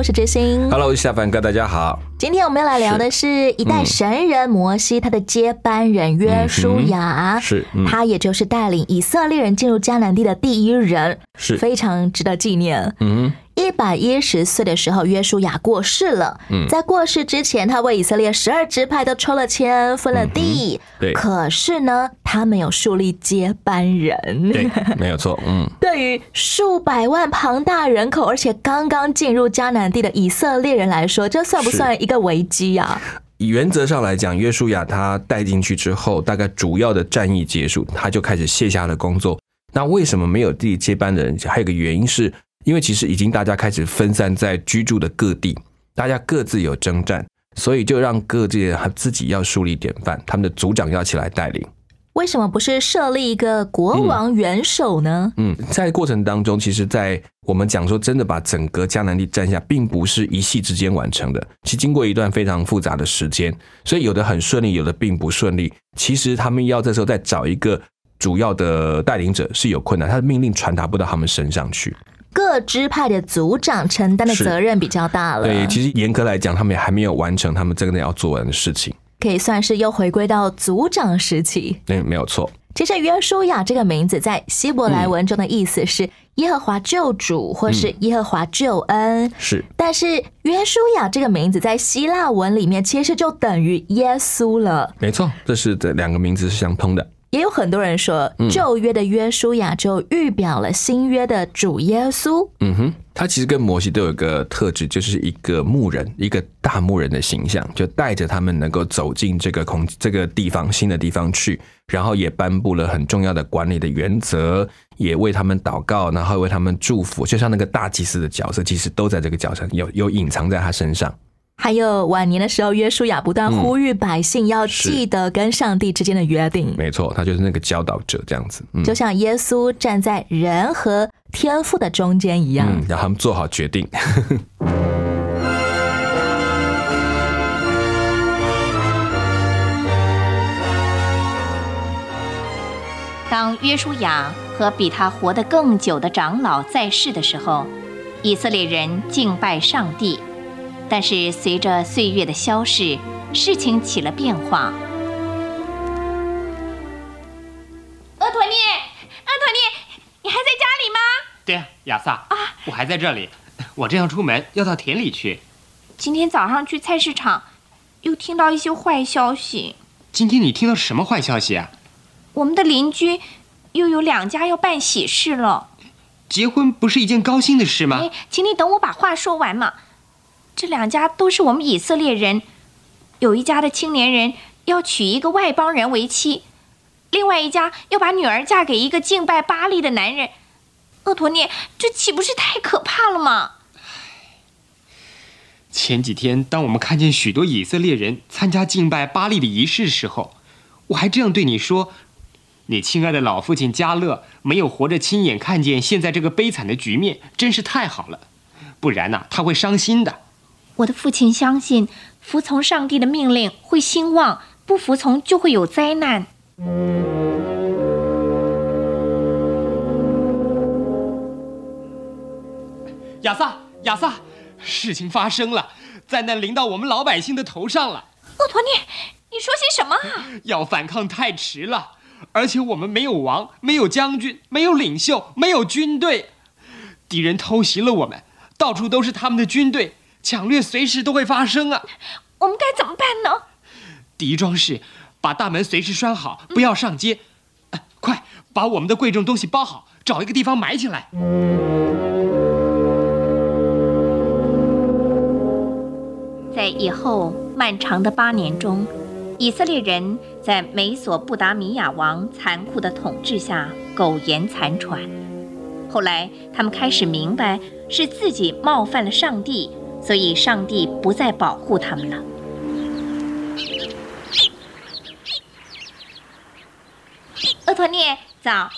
我是知心。Hello，我是夏凡哥，大家好。今天我们要来聊的是一代神人摩西，他的接班人约书亚，是嗯他也就是带领以色列人进入迦南地的第一人，是非常值得纪念。嗯一百一十岁的时候，约书亚过世了。嗯在过世之前，他为以色列十二支派都抽了签，分了地。对可是呢，他没有树立接班人。对，没有错。嗯，对于数百万庞大人口，而且刚刚进入迦南地的以色列人来说，这算不算一个危机啊？原则上来讲，约书亚他带进去之后，大概主要的战役结束，他就开始卸下了工作。那为什么没有地接班的人？还有一个原因是，因为其实已经大家开始分散在居住的各地，大家各自有征战，所以就让各界他自己要树立典范，他们的族长要起来带领。为什么不是设立一个国王元首呢？嗯，在过程当中，其实，在我们讲说真的把整个迦南地占下，并不是一夕之间完成的，其实经过一段非常复杂的时间，所以有的很顺利，有的并不顺利。其实他们要这时候再找一个主要的带领者是有困难，他的命令传达不到他们身上去。各支派的组长承担的责任比较大了，对，其实严格来讲，他们还没有完成他们真的要做完的事情。可以算是又回归到组长时期。对，没有错。其实约书亚这个名字在希伯来文中的意思是耶和华救主，或是耶和华救恩。是但是约书亚这个名字在希腊文里面其实就等于耶稣了。没错，这是这两个名字是相通的。也有很多人说，旧约的约书亚就预表了新约的主耶稣。嗯哼，他其实跟摩西都有一个特质，就是一个牧人，一个大牧人的形象，就带着他们能够走进这个空这个地方新的地方去，然后也颁布了很重要的管理的原则，也为他们祷告，然后为他们祝福，就像那个大祭司的角色，其实都在这个角色有有隐藏在他身上。还有晚年的时候，约书亚不断呼吁百姓要记得跟上帝之间的约定，没错，他就是那个教导者这样子。嗯就像耶稣站在人和天父的中间一样。嗯，让他们做好决定。当约书亚和比他活得更久的长老在世的时候，以色列人敬拜上帝。但是随着岁月的消逝，事情起了变化。厄陀涅，厄陀涅，你还在家里吗？对呀，亚萨啊，我还在这里。我正要出门，要到田里去。今天早上去菜市场，又听到一些坏消息。今天你听到什么坏消息啊？我们的邻居又有两家要办喜事了。结婚不是一件高兴的事吗哎？，请你等我把话说完嘛。这两家都是我们以色列人，有一家的青年人要娶一个外邦人为妻，另外一家要把女儿嫁给一个敬拜巴利的男人。厄陀涅，这岂不是太可怕了吗？前几天，当我们看见许多以色列人参加敬拜巴利的仪式时候，我还这样对你说：“你亲爱的老父亲加勒没有活着亲眼看见现在这个悲惨的局面，真是太好了。不然呐、他会伤心的。”我的父亲相信，服从上帝的命令会兴旺，不服从就会有灾难。亚萨，亚萨，事情发生了，灾难临到我们老百姓的头上了。厄陀涅，你说些什么啊？要反抗太迟了，而且我们没有王，没有将军，没有领袖，没有军队，敌人偷袭了我们，到处都是他们的军队，抢掠随时都会发生啊！我们该怎么办呢？第一桩事，把大门随时拴好，不要上街。哎快把我们的贵重东西包好，找一个地方埋起来。在以后漫长的八年中，以色列人在美索不达米亚王残酷的统治下苟延残喘。后来，他们开始明白是自己冒犯了上帝，所以上帝不再保护他们了。厄托涅，早。啊，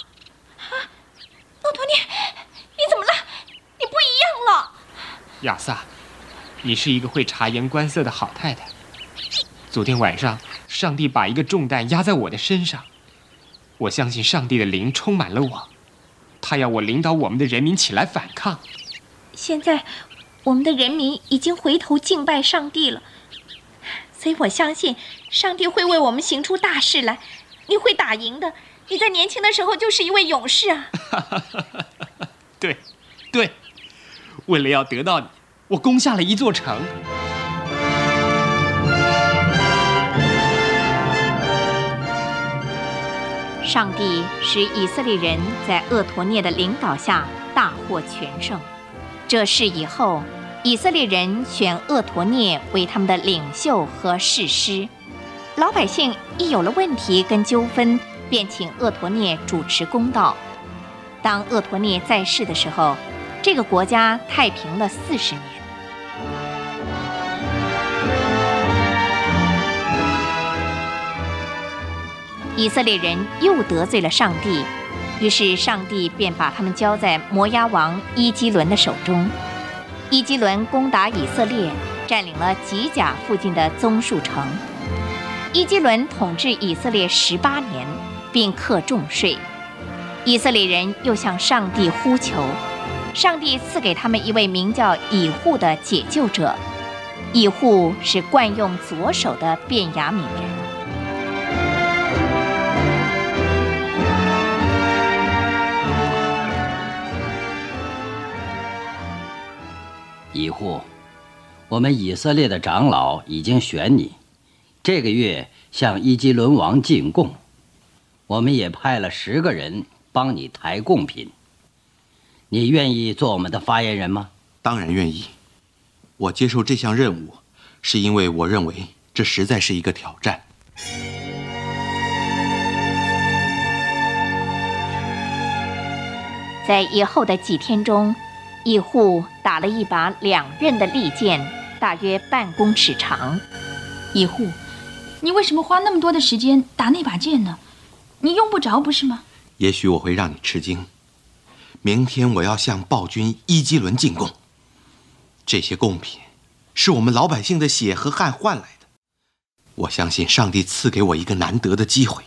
厄托涅，你怎么了？你不一样了。亚萨，你是一个会察言观色的好太太。昨天晚上，上帝把一个重担压在我的身上，我相信上帝的灵充满了我，他要我领导我们的人民起来反抗。现在，我们的人民已经回头敬拜上帝了，所以我相信上帝会为我们行出大事来。你会打赢的，你在年轻的时候就是一位勇士啊！对，对，为了要得到你，我攻下了一座城。上帝使以色列人在厄陀涅的领导下大获全胜。这事以后，以色列人选厄陀涅为他们的领袖和士师。老百姓一有了问题跟纠纷，便请厄陀涅主持公道。当厄陀涅在世的时候，这个国家太平了四十年。以色列人又得罪了上帝，于是上帝便把他们交在摩押王伊基伦的手中。伊基伦攻打以色列，占领了吉甲附近的棕树城。伊基伦统治以色列十八年，并课重税。以色列人又向上帝呼求，上帝赐给他们一位名叫以户的解救者。以户是惯用左手的便雅悯人。以户，我们以色列的长老已经选你，这个月向伊基伦王进贡。我们也派了十个人帮你抬贡品。你愿意做我们的发言人吗？当然愿意。我接受这项任务，是因为我认为这实在是一个挑战。在以后的几天中。一户打了一把两刃的利剑，大约半公尺长。一户，你为什么花那么多的时间打那把剑呢？你用不着不是吗？也许我会让你吃惊。明天我要向暴君伊基伦进贡，这些贡品是我们老百姓的血和汗换来的。我相信上帝赐给我一个难得的机会，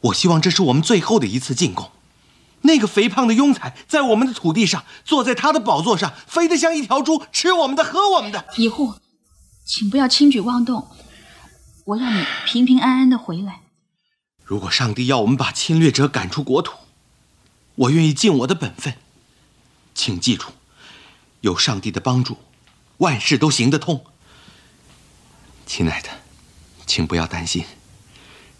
我希望这是我们最后的一次进贡。那个肥胖的庸才在我们的土地上，坐在他的宝座上，肥得像一条猪，吃我们的，喝我们的。乙户，请不要轻举妄动，我要你平平安安的回来。如果上帝要我们把侵略者赶出国土，我愿意尽我的本分。请记住，有上帝的帮助，万事都行得通。亲爱的，请不要担心，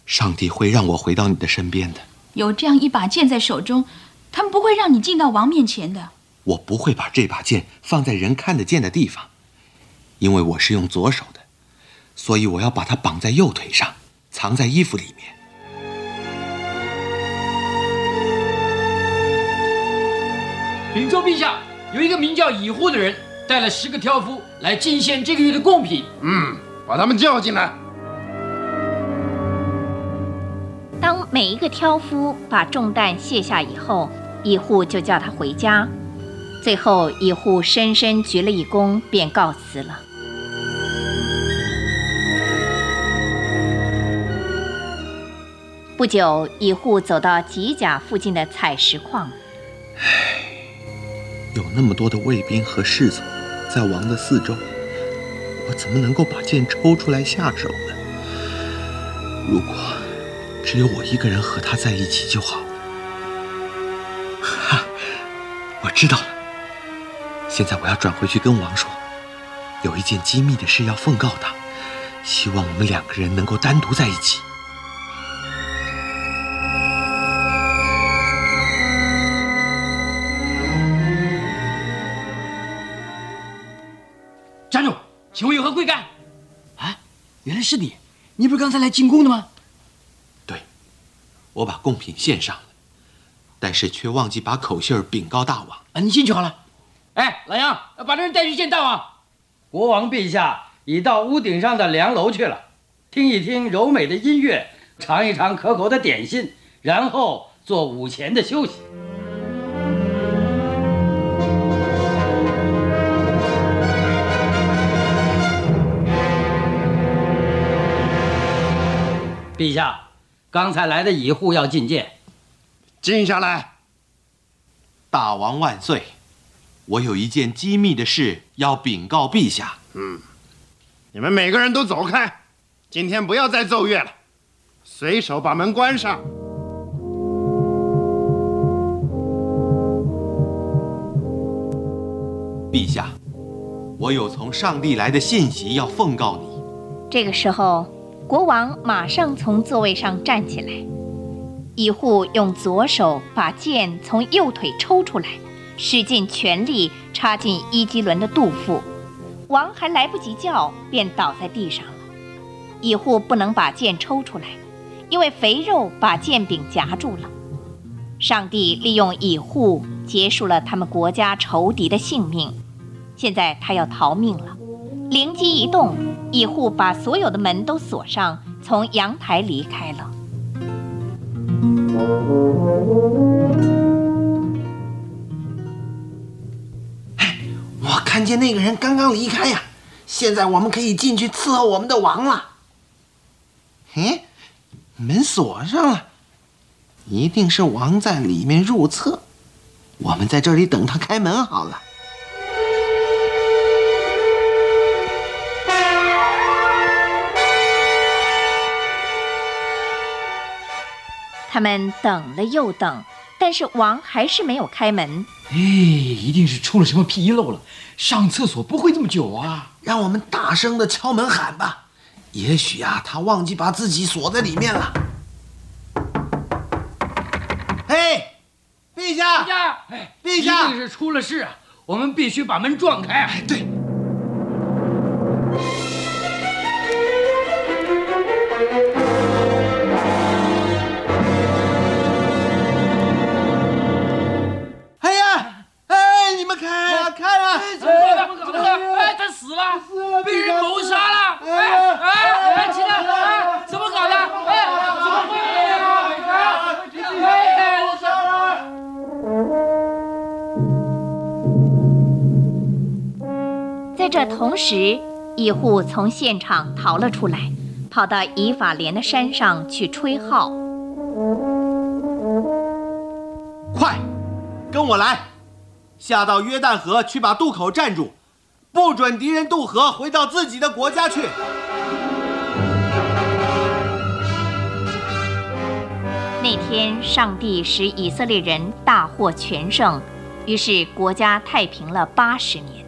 上帝会让我回到你的身边的。有这样一把剑在手中，他们不会让你进到王面前的。我不会把这把剑放在人看得见的地方，因为我是用左手的，所以我要把它绑在右腿上，藏在衣服里面。禀奏陛下，有一个名叫乙户的人带了十个挑夫来进献这个月的贡品。嗯，把他们叫进来。当每一个挑夫把重担卸下以后，一户就叫他回家。最后，一户深深鞠了一躬，便告辞了。不久，一户走到吉甲附近的采石矿。唉，有那么多的卫兵和侍从在王的四周，我怎么能够把剑抽出来下手呢？如果……只有我一个人和他在一起就好。哈，我知道了。现在我要转回去跟王说，有一件机密的事要奉告他，希望我们两个人能够单独在一起。站住！请问有何贵干？啊，原来是你！你不是刚才来进贡的吗？我把贡品献上了，但是却忘记把口信儿禀告大王。啊，你进去好了。哎，老杨，把这人带去见大王。国王陛下已到屋顶上的凉楼去了，听一听柔美的音乐，尝一尝可口的点心，然后做午前的休息。陛下，刚才来的乙户要觐见。静下来。大王万岁！我有一件机密的事要禀告陛下。嗯，你们每个人都走开，今天不要再奏乐了，随手把门关上。陛下，我有从上帝来的信息要奉告你。这个时候，国王马上从座位上站起来，乙户用左手把剑从右腿抽出来，使尽全力插进伊基伦的肚腹。王还来不及叫，便倒在地上了。乙户不能把剑抽出来，因为肥肉把剑柄夹住了。上帝利用乙户结束了他们国家仇敌的性命，现在他要逃命了。灵机一动，一户把所有的门都锁上，从阳台离开了。我看见那个人刚刚离开呀，现在我们可以进去伺候我们的王了。哎，门锁上了，一定是王在里面入厕。我们在这里等他开门好了。他们等了又等，但是王还是没有开门。哎，一定是出了什么纰漏了。上厕所不会这么久啊！让我们大声的敲门喊吧。也许啊，他忘记把自己锁在里面了。嘿，陛下！陛下！哎，陛下！一定是出了事啊！我们必须把门撞开。哎，对。同时，一户从现场逃了出来，跑到以法莲的山上去吹号。快，跟我来，下到约旦河去把渡口占住，不准敌人渡河回到自己的国家去。那天，上帝使以色列人大获全胜，于是国家太平了八十年。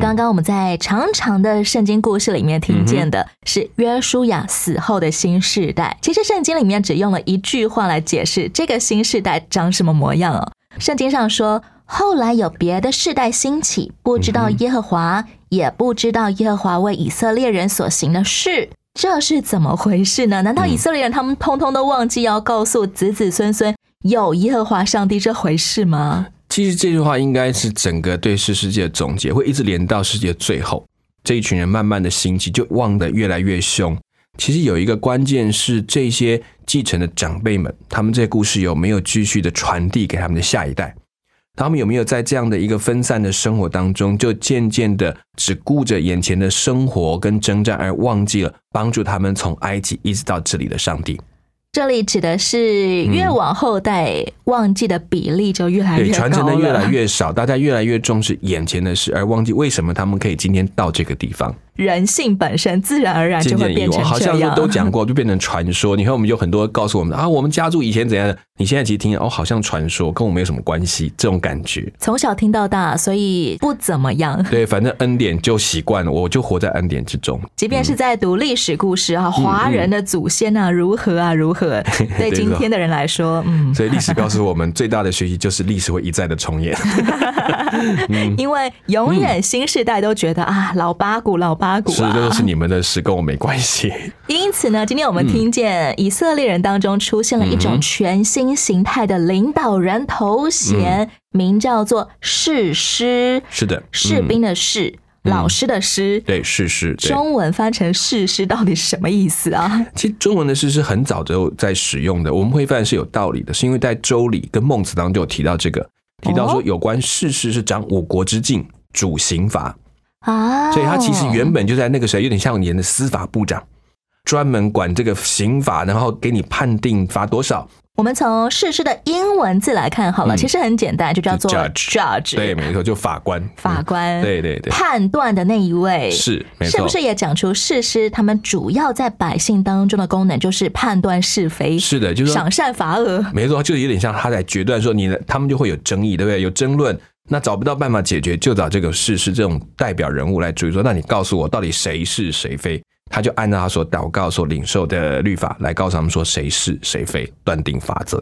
刚刚我们在长长的圣经故事里面听见的是约书亚死后的新世代。其实圣经里面只用了一句话来解释这个新世代长什么模样哦。圣经上说，后来有别的世代兴起，不知道耶和华，也不知道耶和华为以色列人所行的事，这是怎么回事呢？难道以色列人他们通通都忘记要告诉子子孙孙有耶和华上帝这回事吗？其实这句话应该是整个对世世界的总结，会一直连到世界的最后。这一群人慢慢的兴起，就忘得越来越凶。其实有一个关键是这些继承的长辈们，他们这些故事有没有继续的传递给他们的下一代？他们有没有在这样的一个分散的生活当中，就渐渐的只顾着眼前的生活跟征战，而忘记了帮助他们从埃及一直到这里的上帝？这里指的是越往后代忘记的比例就越来越对，传承的越来越少，大家越来越重视眼前的事，而忘记为什么他们可以今天到这个地方。人性本身自然而然就会变成好像是。都讲过，就变成传说。你看，我们有很多告诉我们啊，我们家族以前怎样的，你现在其实听哦，好像传说，跟我没有什么关系，这种感觉。从小听到大，所以不怎么样。对，反正恩典就习惯了，我就活在恩典之中。即便是在读历史故事啊，华人的祖先啊，如何啊，如何，对对今天的人来说，嗯，所以历史告诉我们，最大的学习就是历史会一再的重演。因为永远新世代都觉得啊，老八股、老八是，啊。这都是你们的事，跟我没关系。因此呢，今天我们听见以色列人当中出现了一种全新形态的领导人头衔，名叫做士师，是的，士兵的士，老师的师。对，士师。中文翻成士师到底是什么意思啊？其实中文的士是很早就在使用的，我们会发现是有道理的，是因为在《周礼》跟《孟子》当中就有提到这个，提到说有关士师是掌五国之境、主刑罚，啊，所以他其实原本就在那个时候有点像你的司法部长，专门管这个刑法，然后给你判定罚多少。我们从士师的英文字来看好了，嗯。其实很简单，就叫做 Judge judge，对，没错，就法官，法官，嗯对对对，判断的那一位。是没错，是不是也讲出士师他们主要在百姓当中的功能就是判断是非，是的，就是说赏善罚恶。没错，就有点像他在决断说你的，他们就会有争议，对不对？有争论，那找不到办法解决，就找这个事是这种代表人物来主义说，那你告诉我到底谁是谁非？他就按照他所祷告、所领受的律法来告诉他们说谁是谁非，断定法则。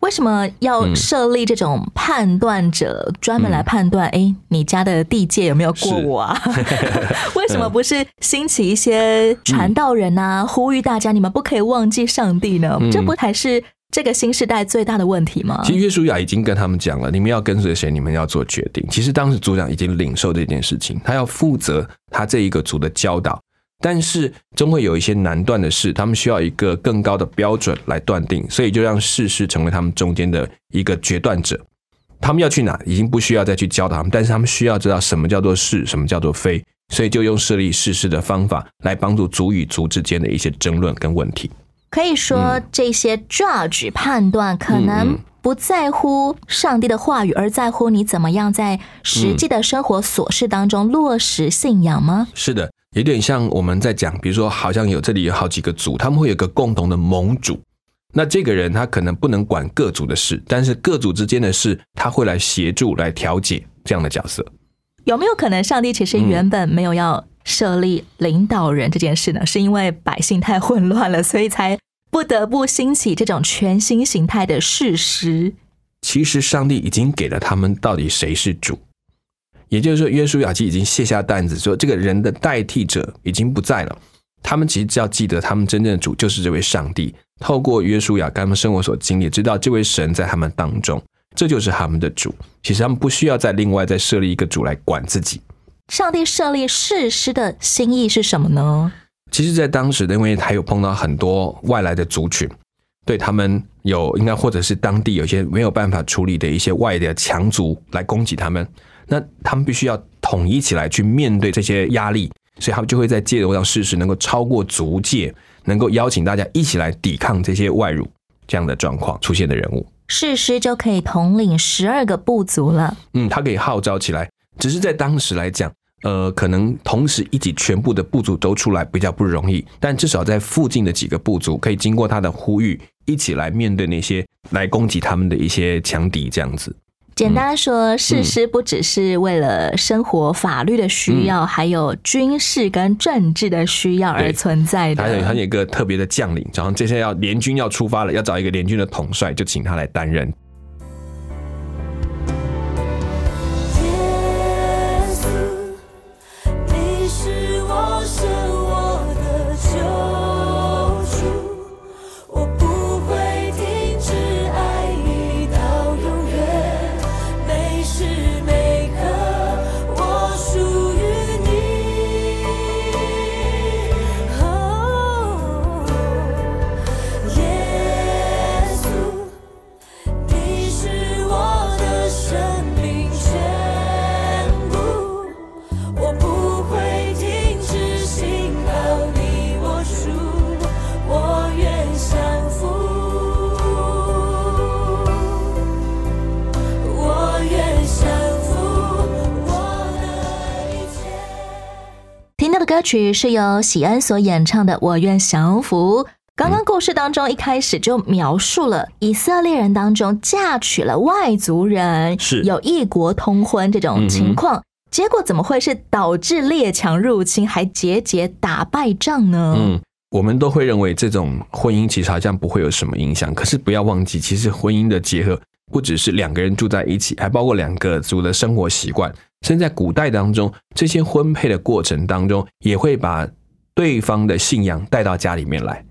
为什么要设立这种判断者，专门来判断？哎、你家的地界有没有过我啊？为什么不是兴起一些传道人啊，呼吁大家你们不可以忘记上帝呢？嗯这不还是这个新时代最大的问题吗？其实约书亚已经跟他们讲了，你们要跟随谁，你们要做决定。其实当时族长已经领受这件事情，他要负责他这一个族的教导，但是终会有一些难断的事，他们需要一个更高的标准来断定，所以就让世事成为他们中间的一个决断者。他们要去哪，已经不需要再去教导他们，但是他们需要知道什么叫做是，什么叫做非，所以就用设立世事的方法来帮助族与族之间的一些争论跟问题。可以说，这些 judge 判断可嗯能嗯不在乎上帝的话语，而在乎你怎么样在实际的生活琐事当中落实信仰吗？是的，有点像我们在讲，比如说，好像有这里有好几个组，他们会有个共同的盟主。那这个人他可能不能管各组的事，但是各组之间的事，他会来协助、来调解这样的角色。有没有可能上帝其实原本没有要设立领导人这件事呢？是因为百姓太混乱了，所以才不得不兴起这种全新形态的事实？其实上帝已经给了他们到底谁是主，也就是说，约书亚基已经卸下担子，说这个人的代替者已经不在了。他们其实只要记得，他们真正的主就是这位上帝。透过约书亚跟他们生活所经历，知道这位神在他们当中，这就是他们的主。其实他们不需要再另外再设立一个主来管自己。上帝设立事师的心意是什么呢？其实，在当时，因为还有碰到很多外来的族群，对他们有应该或者是当地有些没有办法处理的一些外的强族来攻击他们，那他们必须要统一起来去面对这些压力，所以他们就会在借由让事实能够超过族界，能够邀请大家一起来抵抗这些外辱这样的状况出现的人物。事师就可以统领十二个部族了。嗯，他可以号召起来，只是在当时来讲，呃，可能同时一起全部的部族都出来比较不容易，但至少在附近的几个部族可以经过他的呼吁，一起来面对那些来攻击他们的一些强敌，这样子。简单说，事师不只是为了生活法律的需要，还有军事跟政治的需要而存在的。还有还有一个特别的将领，然后这些要联军要出发了，要找一个联军的统帅，就请他来担任。曲是由喜恩所演唱的《我愿降服》。刚刚故事当中一开始就描述了以色列人当中嫁娶了外族人，是有异国通婚这种情况，结果怎么会是导致列强入侵，还节节打败仗呢？嗯，我们都会认为这种婚姻其实好像不会有什么影响，可是不要忘记，其实婚姻的结合不只是两个人住在一起，还包括两个族的生活习惯。甚至在古代当中，这些婚配的过程当中，也会把对方的信仰带到家里面来。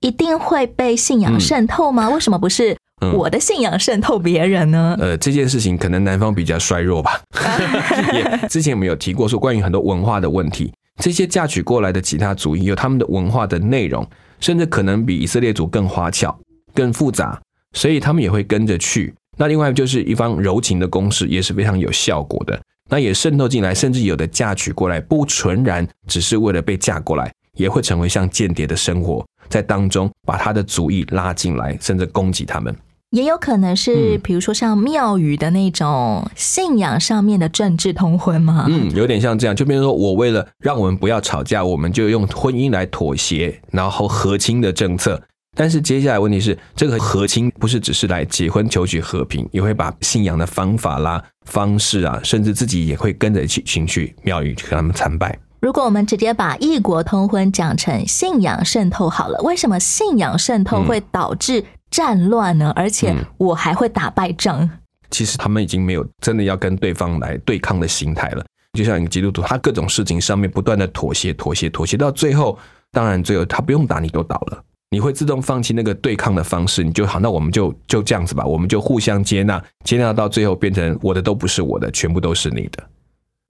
一定会被信仰渗透吗？为什么不是嗯我的信仰渗透别人呢？呃，这件事情可能男方比较衰弱吧。也之前我们有提过说，关于很多文化的问题，这些嫁娶过来的其他族裔有他们的文化的内容，甚至可能比以色列族更花俏、更复杂，所以他们也会跟着去。那另外就是一方柔情的攻势也是非常有效果的，那也渗透进来，甚至有的嫁娶过来不纯然只是为了被嫁过来，也会成为像间谍的生活，在当中把他的主意拉进来，甚至攻击他们。也有可能是，嗯比如说像庙宇的那种信仰上面的政治通婚吗？嗯，有点像这样，就比如说我为了让我们不要吵架，我们就用婚姻来妥协，然后和亲的政策。但是接下来问题是，这个和亲不是只是来结婚求取和平，也会把信仰的方法啦、方式啊，甚至自己也会跟着一起进去庙宇去跟他们参拜。如果我们直接把异国通婚讲成信仰渗透好了，为什么信仰渗透会导致战乱呢？而且我还会打败仗。其实他们已经没有真的要跟对方来对抗的心态了。就像一个基督徒，他各种事情上面不断的妥协、妥协、妥协，到最后，当然最后他不用打你都倒了，你会自动放弃那个对抗的方式，你就好，那我们就就这样子吧，我们就互相接纳，接纳到最后变成我的都不是我的，全部都是你的。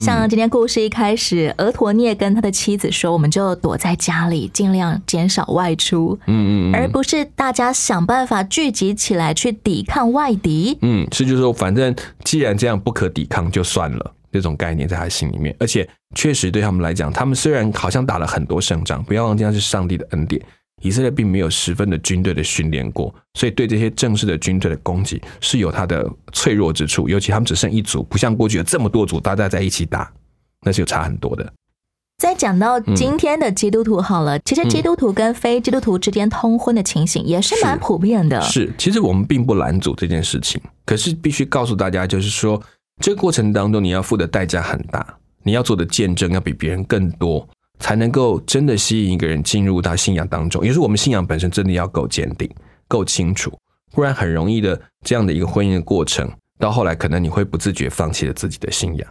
像今天故事一开始，俄陀涅跟他的妻子说：“我们就躲在家里，尽量减少外出，嗯嗯而不是大家想办法聚集起来去抵抗外敌。嗯，是就是说，反正既然这样不可抵抗，就算了。这种概念在他心里面，而且确实对他们来讲，他们虽然好像打了很多胜仗，不要忘记那是上帝的恩典。以色列并没有十分的军队的训练过，所以对这些正式的军队的攻击是有它的脆弱之处。尤其他们只剩一组，不像过去有这么多组大家在一起打，那是有差很多的。再讲到嗯今天的基督徒好了，其实基督徒跟非基督徒之间通婚的情形也是蛮普遍的。是，其实我们并不拦阻这件事情，可是必须告诉大家，就是说这个过程当中你要付的代价很大，你要做的见证要比别人更多，才能够真的吸引一个人进入到信仰当中。也是我们信仰本身真的要够坚定、够清楚，不然很容易的这样的一个婚姻的过程，到后来可能你会不自觉放弃了自己的信仰。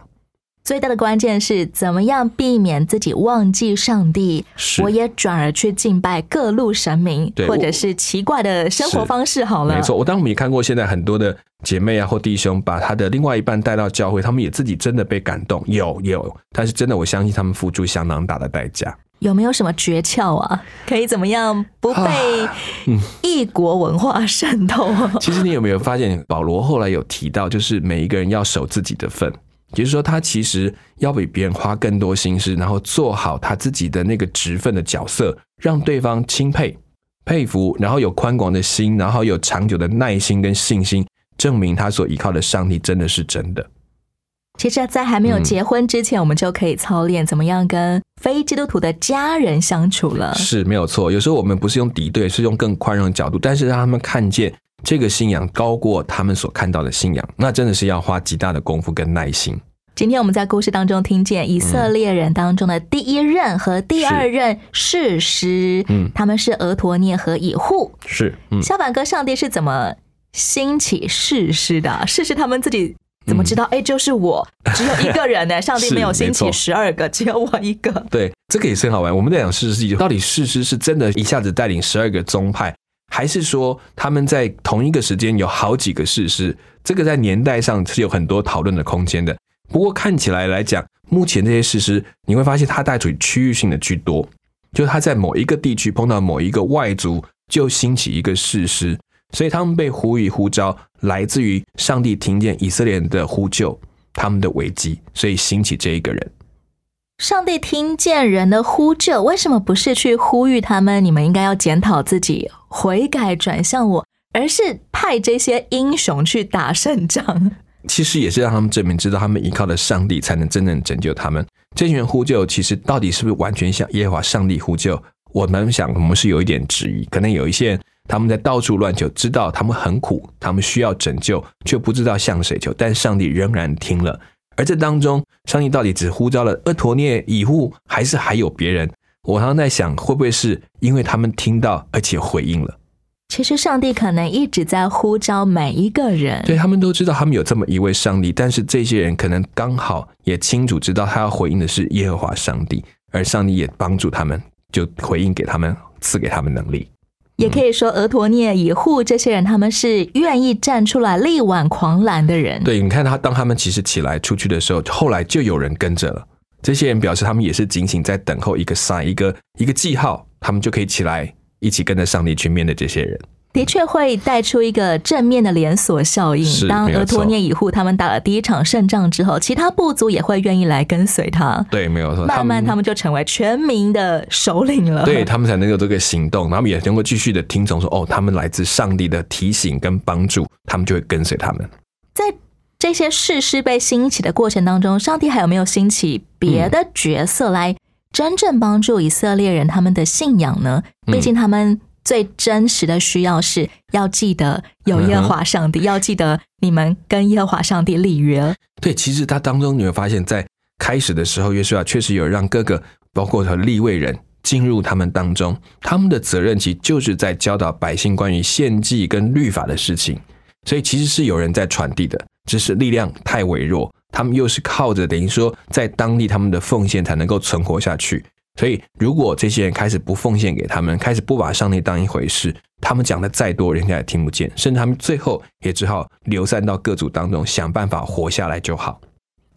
最大的关键是怎么样避免自己忘记上帝，我也转而去敬拜各路神明，或者是奇怪的生活方式。好了，没错，我当然我们也看过，现在很多的姐妹啊或弟兄把他的另外一半带到教会，他们也自己真的被感动，有有，但是真的我相信他们付出相当大的代价。有没有什么诀窍啊？可以怎么样不被嗯异国文化渗透？其实你有没有发现，保罗后来有提到，就是每一个人要守自己的份，也就是说，他其实要比别人花更多心思，然后做好他自己的那个职分的角色，让对方钦佩、佩服，然后有宽广的心，然后有长久的耐心跟信心，证明他所依靠的上帝真的是真的。其实，在还没有结婚之前，我们就可以操练怎么样跟非基督徒的家人相处了。是没有错。有时候我们不是用敌对，是用更宽容的角度，但是让他们看见这个信仰高过他们所看到的信仰，那真的是要花极大的功夫跟耐心。今天我们在故事当中听见以色列人当中的第一任和第二任士师，嗯他们是俄陀涅和以户。是，嗯，小板哥，上帝是怎么兴起士师的啊？士师他们自己怎么知道？哎、就是我，只有一个人呢。上帝没有兴起十二个，只有我一个。对，这个也是很好玩。我们在讲士师，到底士师是真的一下子带领十二个宗派，还是说他们在同一个时间有好几个士师？这个在年代上是有很多讨论的空间的。不过看起来来讲，目前这些士师，你会发现它带属于区域性的居多，就是他在某一个地区碰到某一个外族，就兴起一个士师，所以他们被呼吁呼召，来自于上帝听见以色列人的呼救，他们的危机，所以兴起这一个人。上帝听见人的呼救，为什么不是去呼吁他们？你们应该要检讨自己，悔改转向我，而是派这些英雄去打胜仗。其实也是让他们证明，知道他们依靠的上帝才能真正拯救他们。这群人呼救，其实到底是不是完全向耶和华上帝呼救？我们想，我们是有一点质疑。可能有一些人他们在到处乱求，知道他们很苦，他们需要拯救，却不知道向谁求。但上帝仍然听了。而这当中，上帝到底只呼召了厄陀涅、以户，还是还有别人？我常常在想，会不会是因为他们听到而且回应了？其实上帝可能一直在呼召每一个人。对他们都知道他们有这么一位上帝，但是这些人可能刚好也清楚知道他要回应的是耶和华上帝，而上帝也帮助他们，就回应给他们，赐给他们能力。也可以说，俄陀涅、以户这些人，他们是愿意站出来力挽狂澜的人。对，你看他当他们其实起来出去的时候，后来就有人跟着了。这些人表示他们也是仅仅在等候一个 sign，一个一个记号，他们就可以起来一起跟着上帝去面对这些人。的确会带出一个正面的连锁效应。当俄托涅、以户他们打了第一场胜仗之后，其他部族也会愿意来跟随他。对，没有错。慢慢他们就成为全民的首领了。对他们才能有这个行动，然后也能够继续的听从说，哦，他们来自上帝的提醒跟帮助，他们就会跟随他们。在这些事事被兴起的过程当中，上帝还有没有兴起别的角色来真正帮助以色列人他们的信仰呢？嗯毕竟他们最真实的需要是要记得有耶和华上帝，要记得你们跟耶和华上帝立约。对，其实他当中你会发现，在开始的时候，约书亚确实有让各个包括和立位人进入他们当中，他们的责任其实就是在教导百姓关于献祭跟律法的事情，所以其实是有人在传递的，只是力量太微弱，他们又是靠着等于说在当地他们的奉献才能够存活下去。所以，如果这些人开始不奉献给他们，开始不把上帝当一回事，他们讲的再多，人家也听不见，甚至他们最后也只好流散到各族当中，想办法活下来就好。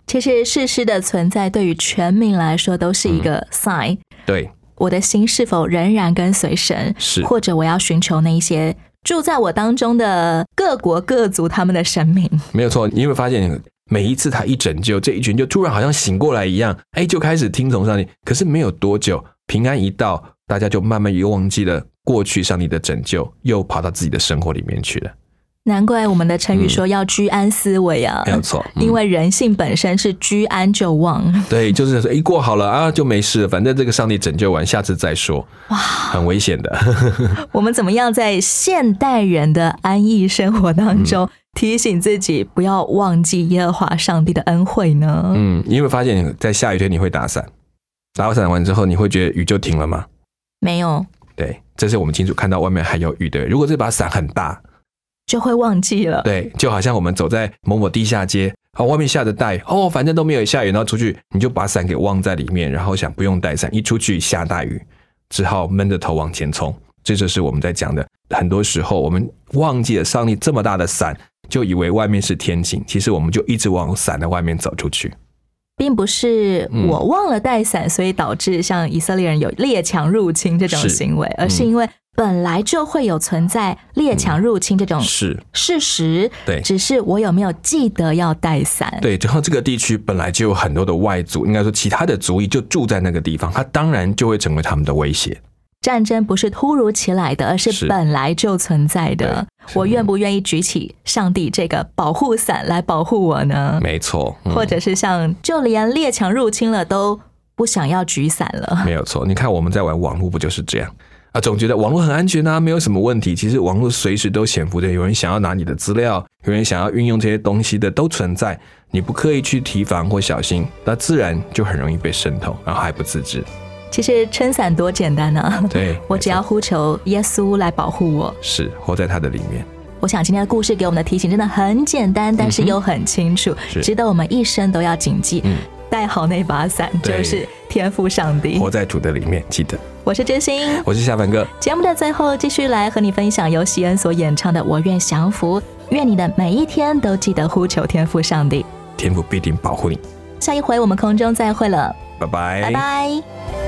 其实事实的存在对于全民来说都是一个 sign，、对，我的心是否仍然跟随神，是或者我要寻求那一些住在我当中的各国各族他们的神明。没有错，你有没有发现，每一次他一拯救，这一群就突然好像醒过来一样，哎，就开始听从上帝。可是没有多久，平安一到，大家就慢慢又忘记了过去上帝的拯救，又跑到自己的生活里面去了。难怪我们的成语说要居安思危啊，没有错嗯因为人性本身是居安就忘。对，就是说，一过好了啊，就没事了，反正这个上帝拯救完，下次再说。哇，很危险的。我们怎么样在现代人的安逸生活当中，提醒自己不要忘记耶和华上帝的恩惠呢？嗯，你有没有发现，在下雨天你会打伞？打伞完之后，你会觉得雨就停了吗？没有，对，这是我们清楚看到外面还有雨的。如果这把伞很大，就会忘记了。对，就好像我们走在某某地下街，啊，外面下着大雨，哦，反正都没有下雨，然后出去你就把伞给忘在里面，然后想不用带伞，一出去下大雨，只好闷着头往前冲。这就是我们在讲的，很多时候我们忘记了上帝这么大的伞，就以为外面是天晴，其实我们就一直往伞的外面走出去。并不是嗯我忘了带伞，所以导致像以色列人有列强入侵这种行为，而嗯是因为本来就会有存在列强入侵这种是事实，对只是我有没有记得要带伞？对，然后这个地区本来就有很多的外族，应该说其他的族裔就住在那个地方，它当然就会成为他们的威胁。战争不是突如其来的，而是是本来就存在的。我愿不愿意举起上帝这个保护伞来保护我呢？没错，嗯或者是像就连列强入侵了都不想要举伞了。没有错，你看我们在玩网络不就是这样啊？总觉得网络很安全啊，没有什么问题。其实网络随时都潜伏着有人想要拿你的资料，有人想要运用这些东西的都存在。你不刻意去提防或小心，那自然就很容易被渗透，然后还不自知。其实撑伞多简单啊！对，我只要呼求耶稣来保护我。是活在他的里面。我想今天的故事给我们的提醒真的很简单，但是又很清楚，是值得我们一生都要谨记。嗯带好那把伞就是天赋上帝。活在主的里面，记得。我是真心，我是小凡哥，节目的最后，继续来和你分享由喜恩所演唱的《我愿降服》，愿你的每一天都记得呼求天赋上帝。天赋必定保护你。下一回我们空中再会了，拜拜，拜拜。